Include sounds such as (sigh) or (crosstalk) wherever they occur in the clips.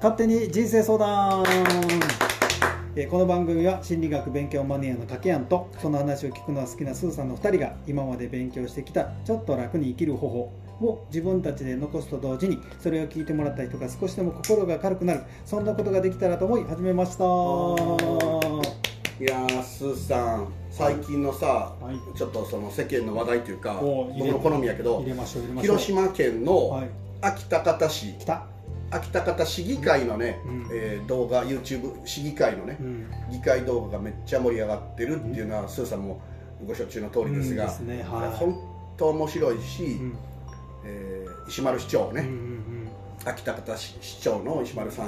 勝手に人生相談。えーこの番組は心理学勉強マニアの竹谷とその話を聞くのが好きなスーさんの2人が今まで勉強してきたちょっと楽に生きる方法を自分たちで残すと同時にそれを聞いてもらった人が少しでも心が軽くなるそんなことができたらと思い始めました。いやースーさん最近のさ、はい。ちょっとその世間の話題というか僕の好みやけど広島県のはい。安芸高田市、来た、秋田方市議会のね、うん。えー動画 YouTube 市議会のねう、ん、議会動画がめっちゃ盛り上がってるっていうのは、スーさんもご承知の通りですが、うん。ね。はい。本当面白いし、うん。えー石丸市長ね、うんうん秋田方市市長の石丸さん。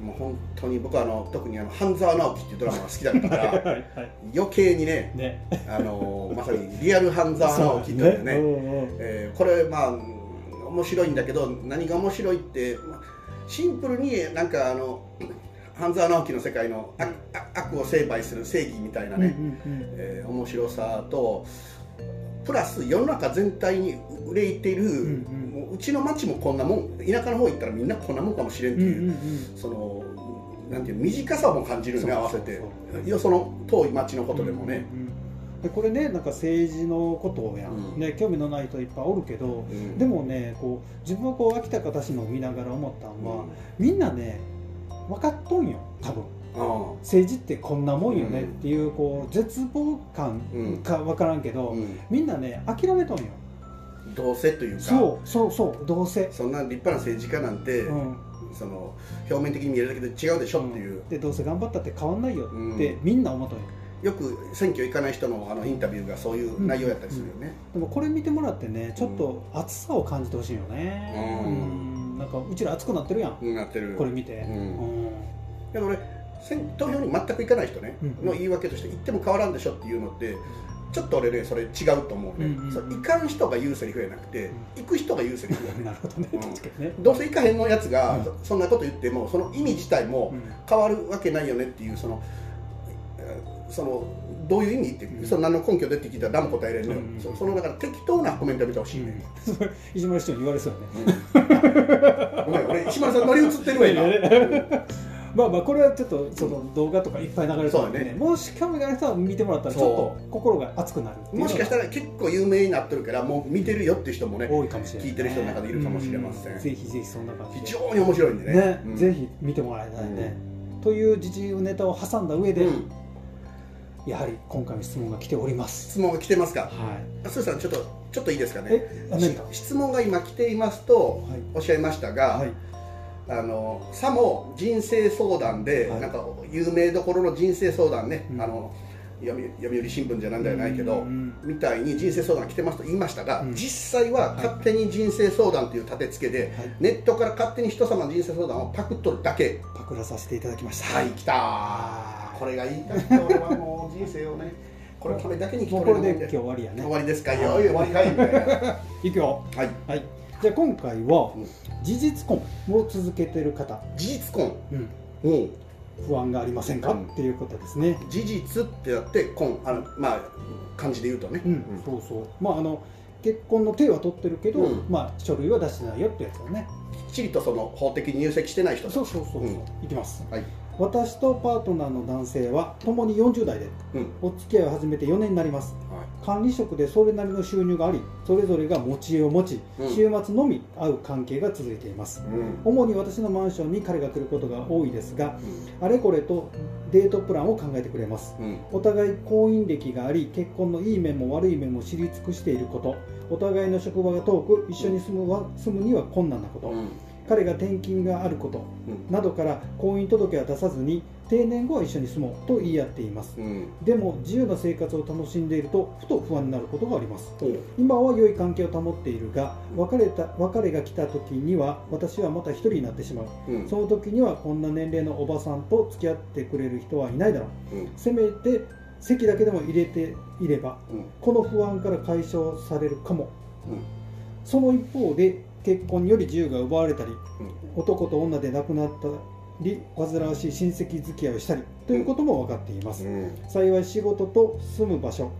うん。もう本当に僕はあの特にあの半沢直樹っていうドラマが好きだったかはいら (laughs) はいはい。余計にねね。あのまさにリアル半沢直樹というねそううんうん。えーこれまあ面白いんだけど何が面白いってまあシンプルになんかあの (coughs) 半沢直樹の世界の悪悪を成敗する正義みたいなね、うんうんうん。えー面白さとプラス世の中全体に憂いている、んうん。もううちの町もこんなもん田舎の方行ったらみんなこんなもんかもしれんっていう、うんうんうん。そのなんていう短さも感じるよね合わせて。よその遠い町のことでもね、うんうんでこれねなんか政治のことやん、うん。ね興味のない人いっぱいおるけど、うん。でもねこう自分はこう秋田方市のを見ながら思ったのは、みんなね分かっとんよ多分。あ政治ってこんなもんよねっていうこう絶望感か分からんけど、みんなね諦めとんよ。どうせというか。そうそうそうどうせ、そんな立派な政治家なんて、うん。その表面的に見えるだけで違うでしょっていう、でどうせ頑張ったって変わんないよってみんな思っとんよよく選挙行かない人のあのインタビューがそういう内容やったりするよね、でもこれ見てもらってねちょっと熱さを感じてほしいよね。ううん。んなんかうちら熱くなってるやん。うんなってる。これ見て。うん。うん。けど俺選投票に全く行かない人ね、うん。の言い訳として行っても変わらんでしょっていうのってちょっと俺ねそれ違うと思うね、うんうんうん。そう行かん人が言うセリフやなくて、行く人が言うセリフやねなるほどね。うん。ね。どうせ行かへんのやつが、うん。そそんなこと言ってもその意味自体もうん。変わるわけないよねっていうそのえーそのどういう意味って、うん。その何の根拠でって聞いたら何も答えれんのよ、うん。そそのだから適当なコメントやめてほしいね、うん。石丸市長に言われそうやねごめん俺石丸さん乗り移ってるわ今。(laughs) まあまあこれはちょっとその動画とかいっぱい流れてるんでね。ね。もし興味がある人は見てもらったらちょっと心が熱くなるもしかしたら結構有名になってるからもう見てるよっていう人もね多いかもしれない、聞いてる人の中でいるかもしれません。うぜひぜひそんな感じで。非常に面白いんでね。ね、うん。ぜひ見てもらいたいね、という自由ネタを挟んだ上で、うんやはり今回の質問が来ております。質問が来てますか？はい。あスーさんちょっとちょっといいですかね。えあ何か？し質問が今来ていますとはい。おっしゃいましたが、はい。あのさも人生相談で、はい。なんか有名どころの人生相談ね、うん。あの読売新聞じゃなんじゃないけど、うんみたいに人生相談来てますと言いましたが、うん。実際は勝手に人生相談という立て付けで、はい。ネットから勝手に人様の人生相談をパクっとるだけ。パクらさせていただきました。はい来たーこれが言いたいと俺はもう人生をね (laughs) これこれだけにもうこれで今日終わりやね。終わりですか？いやおい終わりかいみたいな。(laughs) い。くよはい。はい。じゃあ今回はうん。事実婚を続けてる方、事実婚？うん、うん。不安がありませんか、うん。っていうことですね。事実ってやって婚あのまあ漢字で言うとね、うん、そうそう。まああの結婚の手は取ってるけど、うん。まあ書類は出してないよってやつだね。きっちりとその法的に入籍してない人そうそうそうそう、うん。いきます。はい私とパートナーの男性は共に40代でうん。お付き合いを始めて4年になります。は管理職でそれなりの収入がありそれぞれが持ち家を持ち、うん。週末のみ会う関係が続いています。いうん。主に私のマンションに彼が来ることが多いですがあれこれとデートプランを考えてくれます。うん。お互い婚姻歴があり結婚のいい面も悪い面も知り尽くしていること。お互いの職場が遠く一緒に住むわ住むには困難なこと、うん彼が転勤があることうん。などから婚姻届は出さずに定年後は一緒に住もうと言い合っています。うん。でも自由な生活を楽しんでいるとふと不安になることがあります。おう。今は良い関係を保っているが別れた別れが来た時には私はまた一人になってしまう。うん。その時にはこんな年齢のおばさんと付き合ってくれる人はいないだろう。うん。せめて席だけでも入れていればうん。この不安から解消されるかも。うん。その一方で結婚により自由が奪われたり男と女で亡くなったり煩わしい親戚付き合いをしたりということも分かっています、うん。幸い仕事と住む場所、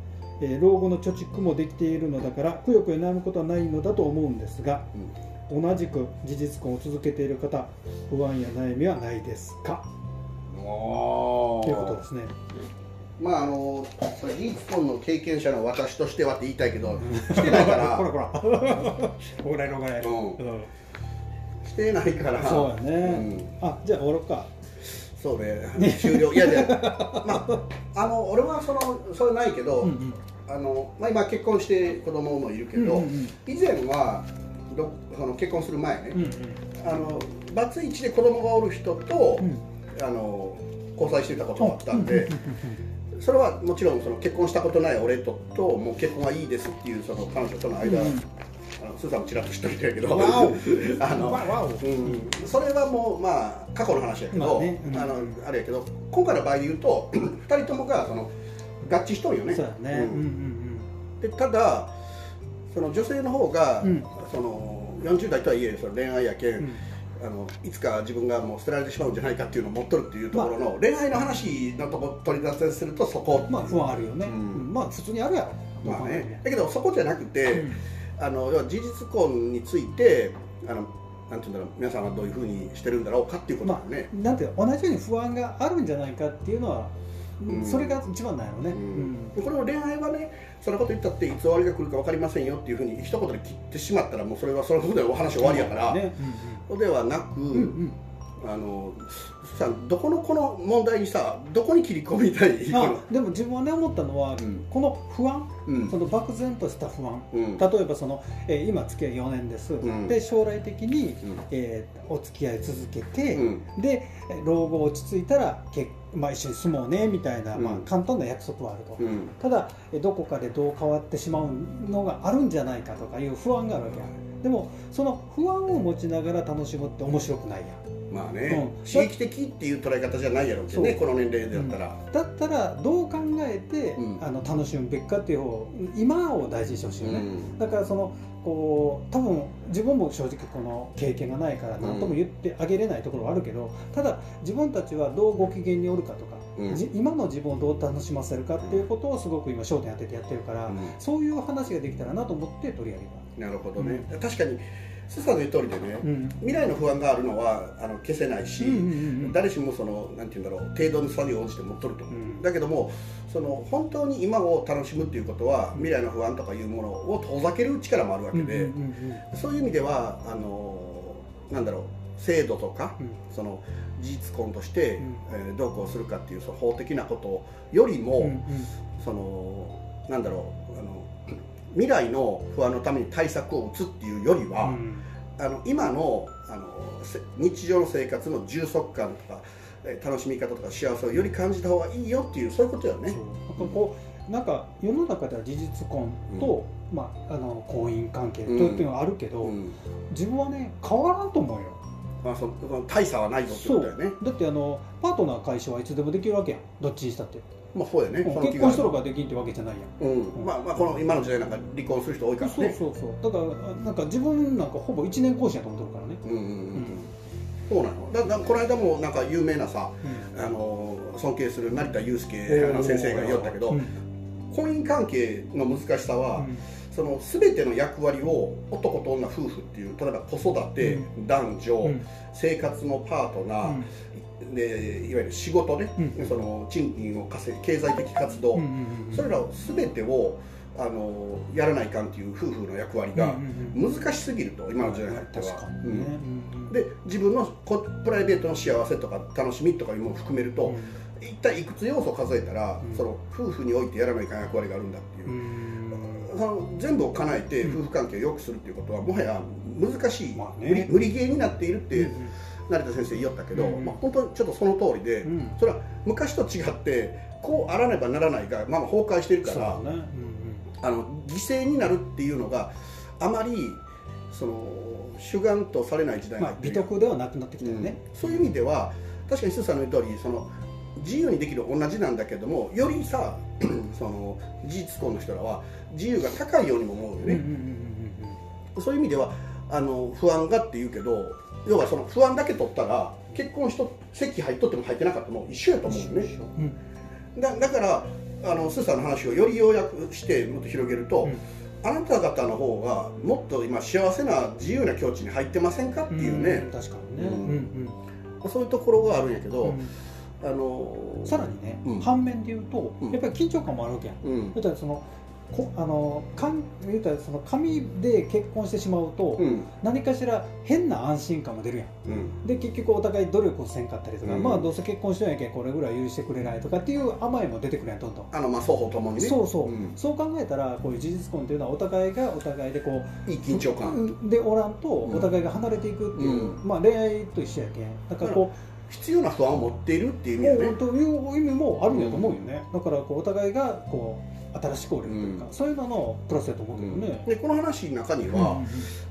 えー老後の貯蓄もできているのだからくよくよ悩むことはないのだと思うんですが同じく事実婚を続けている方不安や悩みはないですか？おということですねまああのそれ事実婚の経験者の私としてはって言いたいけど (laughs) してないから。こらこら。(laughs) これのこれうん。うん。してないから。そうやね、うん。あじゃあ終わろうか。そうね。終了。いやいや (laughs) まああの俺はそのそれないけど、うんうん。あのまあ、今結婚して子供もいるけど、うんうんうん。以前はどその結婚する前ね、うんうん。あのバツイチで子供がおる人と、うん。あの交際してたことがあったんで、それはもちろんその結婚したことない俺とともう結婚はいいですっていうその彼女との間、うん。あのスーさんもちらっと知っといたやけど (laughs) それはもうまあ過去の話やけど、まあねうん。あのあれやけど今回の場合で言うと (clears throat) 2人ともがその合致しとるよね。そうやね、でただその女性の方が、うん。その40代とはいえその恋愛やけんあのいつか自分がもう捨てられてしまうんじゃないかっていうのを持っとるっていうところの、恋愛の話のとこ取り出せするとそこ。まあ不安あるよね、うん。うん。まあ普通にあるやろ。まあね。だけどそこじゃなくて、うん。あの要は事実婚についてあのなんていうんだろう皆さんはどういうふうにしてるんだろうかっていうことだまよね、あなんて同じように不安があるんじゃないかっていうのは、うん。それが一番なんやろね、うん。これも恋愛はねそんなこと言ったっていつ終わりが来るか分かりませんよっていうふうに一言で切ってしまったらもうそれはそのことでお話終わりやから、ね。そうではなく、うんうん。うんあのさどこのこの問題にさどこに切り込みたい？でも自分はね思ったのは、うん。この不安うん。その漠然とした不安。うん。例えばその、えー今付き合い4年です、ん。で将来的に、うん。えーお付き合い続けて、うん。でえー老後落ち着いたら結、まあ、一緒に住もうねみたいな、うん。まあ、簡単な約束はあると、うん。ただえーどこかでどう変わってしまうのがあるんじゃないかとかいう不安があるわけや。でもその不安を持ちながら楽しむって面白くないやんまあね、うん。刺激的っていう捉え方じゃないやろうけどねこの年齢だったら、だったらどう考えて、うん。あの楽しむべきかっていう方今を大事にしてほしいよね、うん。だからそのこう多分自分も正直この経験がないから何とも言ってあげれないところはあるけど、ただ自分たちはどうご機嫌におるかとか、今の自分をどう楽しませるかっていうことをすごく今焦点当ててやってるから、うん。そういう話ができたらなと思って取り上げた。なるほどね、確かにスーさんの言う通りでね、うん。未来の不安があるのはあの消せないし、うんうんうん誰しもそのなんて言うんだろう程度の差に応じて持っとると思う、うん。だけどもその本当に今を楽しむっていうことは未来の不安とかいうものを遠ざける力もあるわけで、うんうんうん。そういう意味ではあのなんだろう制度とか、うん。その事実婚として、うん。えーどうこうするかっていうその法的なことよりも、うんうん。そのなんだろうあの未来の不安のために対策を打つっていうよりは、うん。あの今のあのせ日常の生活の充足感とかえー楽しみ方とか幸せをより感じた方がいいよっていうそういうことよね。なんかこうなんか世の中では事実婚と、まあ、あの婚姻関係というのはあるけど、うん。自分はね変わらんと思うよ。まあ、その大差はないぞってことだよね。だってあのパートナー解消はいつでもできるわけやん。どっちにしたって、まあそうやね。うん結婚しとるからできんってわけじゃないやん。うん。まあまあこの今の時代なんか離婚する人多いからそうねそうそう。だからなんか自分なんかほぼ1年更新やと思ってるからね、うんうんうんそうなの。だだこの間もなんか有名なさあの尊敬する成田悠介あの先生が言おったけど、うん。婚姻関係の難しさは、うん。その全ての役割を男と女夫婦っていう例えば子育て、う男女、うん。生活のパートナー、でいわゆる仕事ね、うん。その賃金を稼ぐ経済的活動、うんうんうんそれらを全てをあのやらないかんっていう夫婦の役割がうんうん難しすぎると今の時代になっては、ね、うん。うんうんで自分のこプライベートの幸せとか楽しみとかいうものを含めると、一体いくつ要素を数えたら、うん。その夫婦においてやらないかん役割があるんだっていう。う、ん。その全部を叶えてうん。夫婦関係を良くするっていうことはもはや難しい、まあね。無理無理ゲーになっているって、うん成田先生言おったけど、うんまあ、本当にちょっとその通りで、うん。それは昔と違ってこうあらねばならないが、まあ、まあ崩壊しているから、ね、うんうん。あの犠牲になるっていうのがあまりその主眼とされない時代にまあ美徳ではなくなってきたよね、うん。そういう意味では確かにスーさんの言う通りその自由にできる同じなんだけどもよりさ (clears throat) その事実婚の人らは自由が高いようにも思うよね、そういう意味ではあの不安がって言うけど要はその不安だけ取ったら結婚しと席入っとっても入ってなかったも一緒やと思うよね。うん。だだからあのスーさんの話をより要約してもっと広げると、うん。あなた方の方がもっと今幸せな自由な境地に入ってませんかっていうね、ん。確かにね、うん。うんそういうところがあるんやけど、うん。あのさらにね、うん。反面で言うと、うん。やっぱり緊張感もあるわけやん。うん。だからそのこあのかん言うたらその紙で結婚してしまうと、うん。何かしら変な安心感も出るやん。うん。で結局お互い努力をせんかったりとか、うん。まあどうせ結婚してんやけんこれぐらい許してくれないとかっていう甘えも出てくるやんどんどん。あのまあ双方ともにね。そうそう、ん。そう考えたらこういう事実婚っていうのはお互いがお互いでこういい緊張感、うんでおらんとうん。お互いが離れていくっていう、うまあ恋愛と一緒やけん。だからこ必要な不安を持っているっていうう、意味でね。という意味もあるんやと思うよね、だからこうお互いがこう新しくおるというか、うん。そういうののプラスやと思うけどね、でこの話の中にうんは、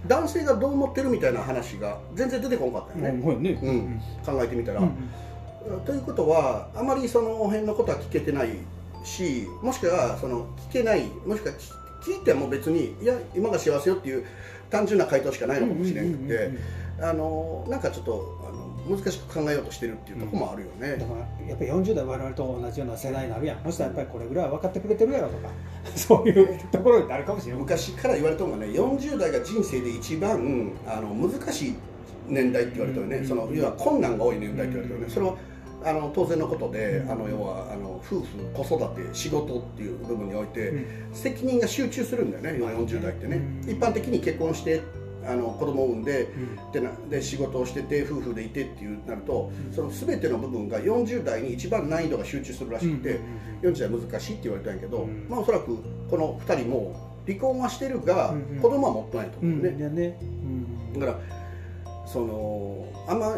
男性がどう思ってるみたいな話が全然出てこなかったうんよね、うん。ねうん。考えてみたら、うんということはあまりその辺のことは聞けてないしもしくはその聞けないもしくは聞聞いても別にいや今が幸せよっていう単純な回答しかないのかもしれなくて、うんうんうんうんあのなんかちょっとあの難しく考えようとしてるっていうところもあるよね、だからやっぱり40代我々と同じような世代になるやん。そしたらやっぱりこれぐらいは分かってくれてるやろとか。(laughs) そういうところになるかもしれない昔から言われたのがね40代が人生で一番あの難しい年代って言われてるよね、うん。その要は困難が多い年代って言われてるよね、うん。それはあの当然のことで、うん。あの要はあの夫婦子育て仕事っていう部分において、うん。責任が集中するんだよね、要は40代ってね、うん。一般的に結婚してあの子供を産んでうん。でなで仕事をしてて夫婦でいてっていうなると、うん。その全ての部分が40代に一番難易度が集中するらしくて、40代難しいって言われたんやけど、うん。まあおそらくこの2人も離婚はしてるが、うんうん。子供は持ってないとうん。思うね、うん。だからそのあんま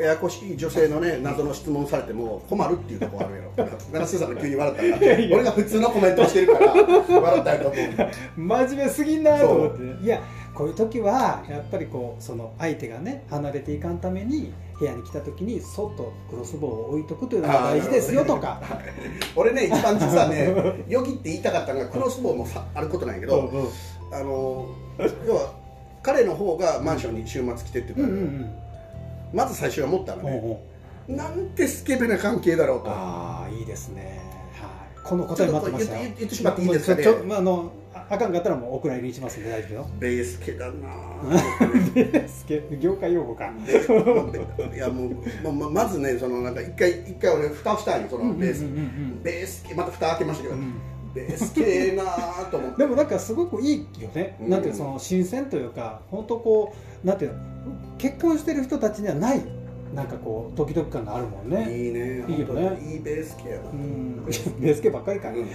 ややこしい女性のね謎の質問されても困るっていうところあるやろ。(laughs) 奈良スーさんが急に笑ったらいやいや。俺が普通のコメントをしてるから笑ったんやと思う。(laughs) 真面目すぎんなと思って。いやこういう時はやっぱりこうその相手がね離れていかんために部屋に来た時にそっとクロスボウを置いとくというのが大事ですよとか。(laughs) 俺ね一番実はねよぎって言いたかったのがクロスボウもさあることなんやけど、うんうんあの要は彼の方がマンションに週末来てってう言うから、んうん。まず最初は思ったのね、うんおうおうなんてスケベな関係だろうと。ああいいですね。はい。この答え待ってました言ってしまっていいですかね。ちょまああのああかんかったらもうお蔵入りにしますんで大丈夫よ。ベースケだなぁ。(laughs) スケ業界用語か。いやもうまままずねそのなんか一回一回俺蓋をしたんよそのベース、うんうんうんうん。ベース。系また蓋開けましたけど、うん。ベース系なぁと思って。でもなんかすごくいいよね、うん。なんていうのその新鮮というか本当こうなんていうの結婚してる人たちにはないなんかこうドキドキ感があるもんね。いいね。いいよね。いいベース系やな、うん。ベース系。ばっかりか、うん。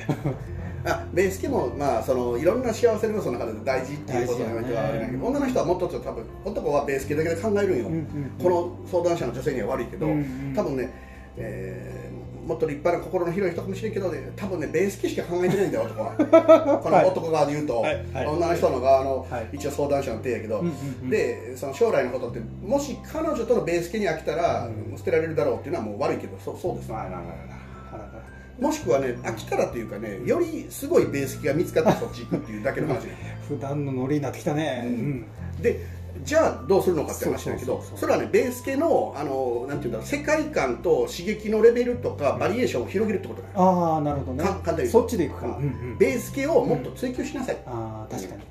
あベース系もまあそのいろんな幸せの要素の中で大事っていうことにおいてはあれだけど、女の人はもっとちょっと多分男はベース系だけで考えるんよ、うんうんこの相談者の女性には悪いけど、うんうん。多分ね、えーもっと立派な心の広い人かもしれんけどね多分ねベース系しか考えてないんだよ男は。(laughs) この男側で言うと、はい。はい。女の人の側の、はい。一応相談者の手やけど、でその将来のことってもし彼女とのベース系に飽きたら、うん捨てられるだろうっていうのはもう悪いけどそうそうですまあまあまあまあまあもしくはね飽きたらというかねよりすごいベース系が見つかってそっち行くっていうだけの話ね普段のノリになってきたね、ううんんでじゃあどうするのかって話だけどそれはねベース系のあのなんていうんだろう世界観と刺激のレベルとかバリエーションを広げるってことだよ。ああなるほどね。か簡単にそっちでいくか、うん。うんうん。ベース系をもっと追求しなさい、ああ確かに。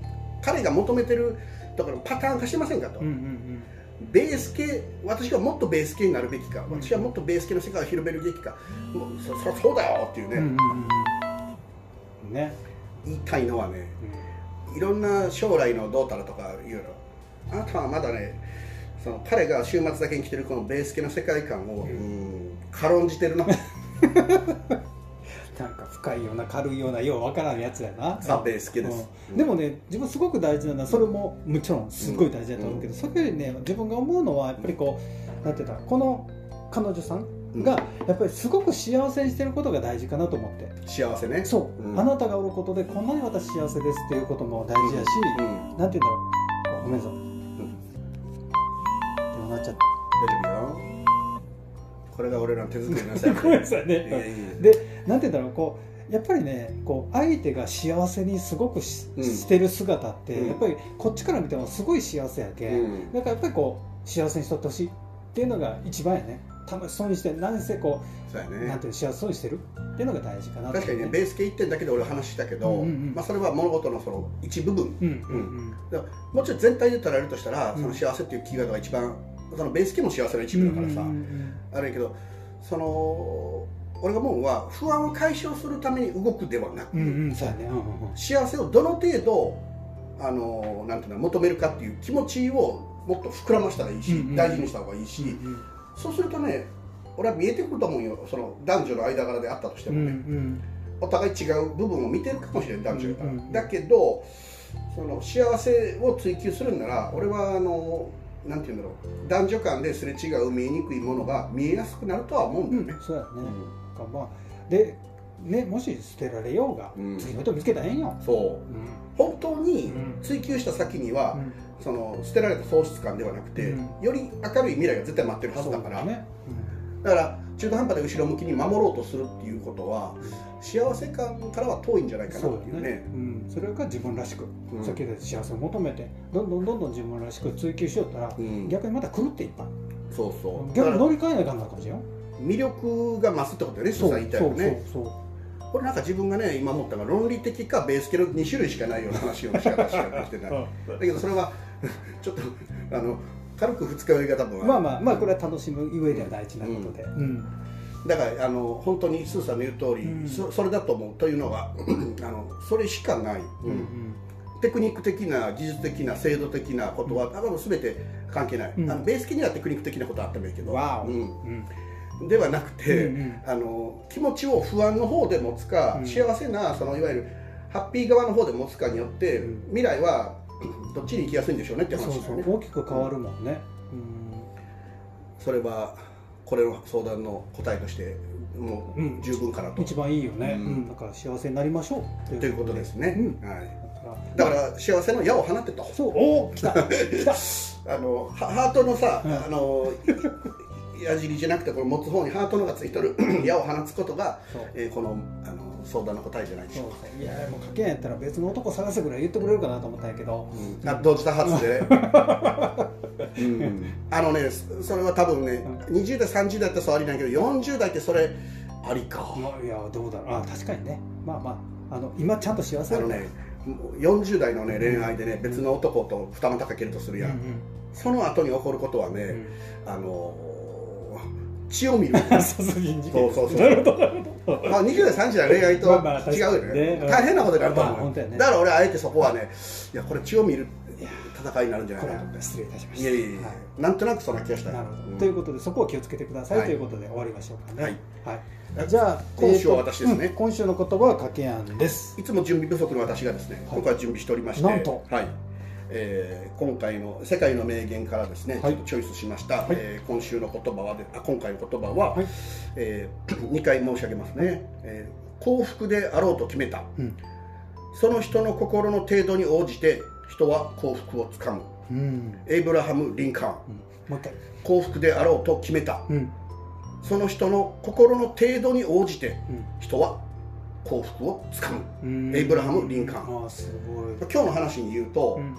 彼が求めてるだからパターン化してませんかと、うんうんベース系私はもっとベース系になるべきかうん。私はもっとベース系の世界を広めるべきかもうそそりゃそうだよっていうね、うんうんうんうん。ね、言いたいのはねうん。いろんな将来のどうたらとか言うのあなたはまだねその彼が週末だけに来てるこのベース系の世界観を、うん。軽んじてるな。(laughs) なんか深いような軽いようなようわからんやつやな。ザ・ベース系です、うん。でもね自分すごく大事なのはそれももちろんすごい大事だと思うけど、それよりね自分が思うのはやっぱりこうなんていうんだこの彼女さんがやっぱりすごく幸せにしてることが大事かなと思って。幸せね。そう、うん。あなたがおることでこんなに私幸せですっていうことも大事やし、うん。なんていうんだろう。ごめんなさいなっちゃっ大丈夫よ。これが俺らの手作りのさ。たごめんなさいね。でなんていうんだろう。こうやっぱりねこう相手が幸せにすごくし,、うん。してる姿って、うん。やっぱりこっちから見てもすごい幸せやけ、うん。だからやっぱりこう幸せにしとってほしいっていうのが一番やね。楽しそうにして何せこそうやう、なんねていうの幸せそうにしてる。っていうのが大事かなと確かにねベース系1点だけで俺話したけど、まあ、それは物事のその一部分。もうちょっと全体で捉えるとしたら、うんその幸せっていうキーワードが一番そのベース系も幸せの一うん部だからさ、うんうんあれやけどその俺が思うのは不安を解消するために動くではなく、幸せをどの程度あのなんていうの求めるかっていう気持ちをもっと膨らましたらいいし、うんうん大事にした方がいいし、うんそうするとね俺は見えてくると思うよ。その男女の間柄であったとしてうんうもね、ん。お互い違う部分を見てるかもしれない男女やから、うんうん。だけどその幸せを追求するんなら俺はあのなんていうんだろう。男女間ですれ違う見えにくいものが見えやすくなるとは思うんだよね、そうやね、かまあでねもし捨てられようが、うん。次の人見つけたらええんよ、そう。うん。本当にうん。追求した先には、うん。その捨てられた喪失感ではなくて、うん。より明るい未来が絶対待ってるはずだから。ね、だから中途半端で後ろ向きに守ろうとするっていうことは幸せ感からは遠いんじゃないかなそうっていうね。だね、うん、それが自分らしく、うん。さっき言った幸せを求めてどんどんどんどん自分らしく追求しよったら、うん。逆にまた狂っていっぱい。そうそう。だ逆に乗り換えないかんなるかもしれん。よ魅力が増すってことだよねそう。言いたいよね。そうそうこれなんか自分がね今思ったのが論理的かベース系の2種類しかないような話をしかしてない (laughs) だけどそれは (laughs) ちょっとあの軽く二日酔いが多分まあまあまあこれは楽しむ上では大事なことで、うん。だからあの本当にスーさんの言う通り、うん。そそれだと思うというのは (clears throat) あのそれしかない、うんうん。テクニック的な技術的な制度的なことは多分全て関係ない、うん。あのベース的にはテクニック的なことはあってもいいけど、うん。うん。ではなくて、うんうん。あの気持ちを不安の方で持つか、うん。幸せなそのいわゆるハッピー側の方で持つかによって、うん。未来はどっちに行きやすいんでしょうねってそう話だよね。そう大きく変わるもんね、それはこれの相談の答えとしてもうん。う十分かなと、うん、一番いいよね、うん。うん。だから幸せになりましょうということですね、うん。はい、だから。幸せの矢を放ってとそう。おお来た。来た。(laughs) あのハハートのさ、うん。あの矢尻じゃなくてこれ持つ方にハートのがついてる。(laughs) 矢を放つことが、そう。えーこのあの相談の答えじゃないでしょうか。いやもうかけんやったら別の男探せぐらい言ってくれるかなと思ったんやけど、うん。あ同時多発で、うん。あのねそそれは多分ね、20代30代だったらそうありなんやけど40代ってそれありか、まあいやどうだろう。あ確かにね。まあまああの今ちゃんと幸せだあのね40代のね恋愛でね別の男と二股かけるとするやん、うんその後に起こることはね、うん。あの血を見る。(laughs) うん殺人事。件そうそうそう。なるほどなるほど (laughs) まあ、20代、30代恋愛と違うよね,、大変なことになると思う、だから俺はあえてそこはねいやこれ血を見る戦いになるんじゃないかな失礼いたしました。いやいやいや、はい。なんとなくそんな気がした。なるほど、うんということでそこを気をつけてください、はい。ということで終わりましょうかね。はい、はい。じゃあ今週は私ですね。うん今週の言葉は掛け案です。いつも準備不足の私がですね、はい。今回準備しておりまして。なんと。はいえー今回の「世界の名言」からですね、はい。チョイスしました、はい。えー今週の言葉はであ今回の言葉は、はい。え2回申し上げますね、えー幸福であろうと決めた。うん。その人の心の程度に応じて人は幸福をつかむ。うん。エイブラハム・リンカーン。もう一回。幸福であろうと決めた。うん。その人の心の程度に応じてうん。人は幸福をつかむ。うん。エイブラハムリンカーああすごい。今日の話に言うと、うん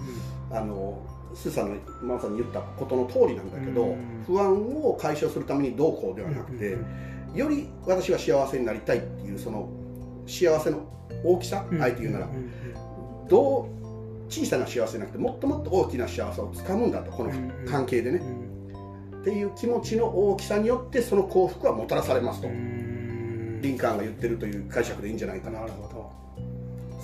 あのスーさんのまさに言ったことの通りなんだけど、うん不安を解消するためにどうこうではなくて、より私は幸せになりたいっていうその幸せの大きさ、うんあえて言うなら、んんどう小さな幸せじゃなくてもっともっと大きな幸せをつかむんだとこの関係でね、っていう気持ちの大きさによってその幸福はもたらされますと、うんリンカーンが言ってるという解釈でいいんじゃないかな。となるほど。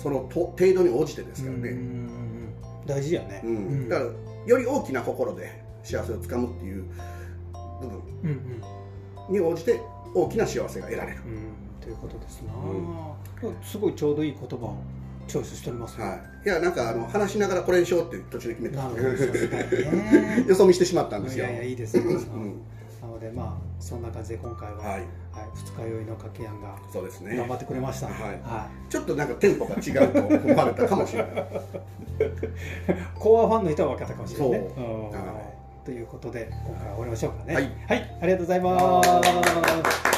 そのと程度に応じてですからね、うん。大事やね。うん。だからより大きな心で幸せをつかむっていう部分。うんうんに応じて大きな幸せが得られる、うん。ということですな、うすごいちょうどいい言葉をチョイスしております。ね、はい、いやなんかあの話しながらこれにしようって途中で決めた。(laughs) よそ見してしまったんですよ。いやいやいいですね、んなのでまあそんな感じで今回は、はい。はい二日酔いのかけやんがそうですね。頑張ってくれました、はい。はちょっとなんかテンポが違うと思われたかもしれない。い (laughs) コアファンの人は分かったかもしれないね。そう。ん。はい。ということで今回は終わりましょうかね。はい、はい、ありがとうございます